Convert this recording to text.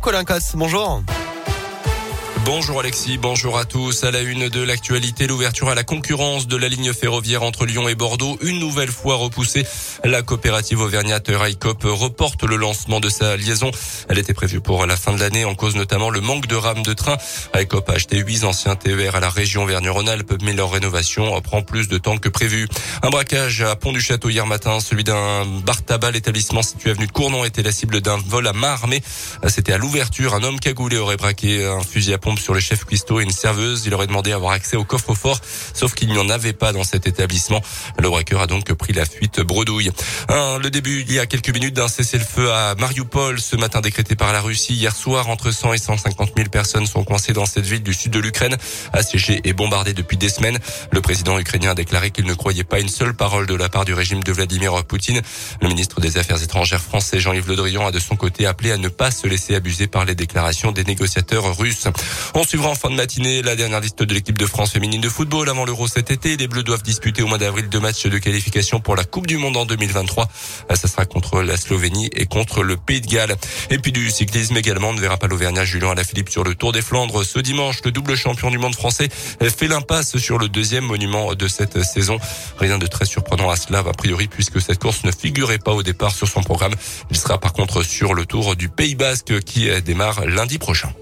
Colin Cosse. Bonjour. Bonjour Alexis, bonjour à tous. À la une de l'actualité, l'ouverture à la concurrence de la ligne ferroviaire entre Lyon et Bordeaux, une nouvelle fois repoussée. La coopérative auvergnate Railcop reporte le lancement de sa liaison. Elle était prévue pour la fin de l'année, en cause notamment le manque de rames de train. Railcop a acheté huit anciens TER à la région Vergne-Rhône-Alpes, mais leur rénovation prend plus de temps que prévu. Un braquage à Pont du Château hier matin, celui d'un bar tabac, l'établissement situé avenue de Cournon était la cible d'un vol à main armée. C'était à l'ouverture, un homme cagoulé aurait braqué un fusil à pompe sur le chef cuistot et une serveuse. Il aurait demandé à avoir accès au coffre-fort, sauf qu'il n'y en avait pas dans cet établissement. Le braqueur a donc pris la fuite bredouille. le début, il y a quelques minutes, d'un cessez-le-feu à Mariupol, ce matin décrété par la Russie. Hier soir, entre 100 et 150 000 personnes sont coincées dans cette ville du sud de l'Ukraine, assiégée et bombardée depuis des semaines. Le président ukrainien a déclaré qu'il ne croyait pas une seule parole de la part du régime de Vladimir Poutine. Le ministre des Affaires étrangères français, Jean-Yves Le Drian, a de son côté appelé à ne pas se laisser abuser par les déclarations des négociateurs russes. On suivra en fin de matinée la dernière liste de l'équipe de France féminine de football avant l'Euro cet été. Les Bleus doivent disputer au mois d'avril deux matchs de qualification pour la Coupe du Monde en 2023. Ça sera contre la Slovénie et contre le Pays de Galles. Et puis du cyclisme également. On ne verra pas l'Auvergnat Julien Alaphilippe sur le Tour des Flandres ce dimanche. Le double champion du monde français fait l'impasse sur le deuxième monument de cette saison. Rien de très surprenant à cela, a priori, puisque cette course ne figurait pas au départ sur son programme. Il sera par contre sur le Tour du Pays Basque qui démarre lundi prochain.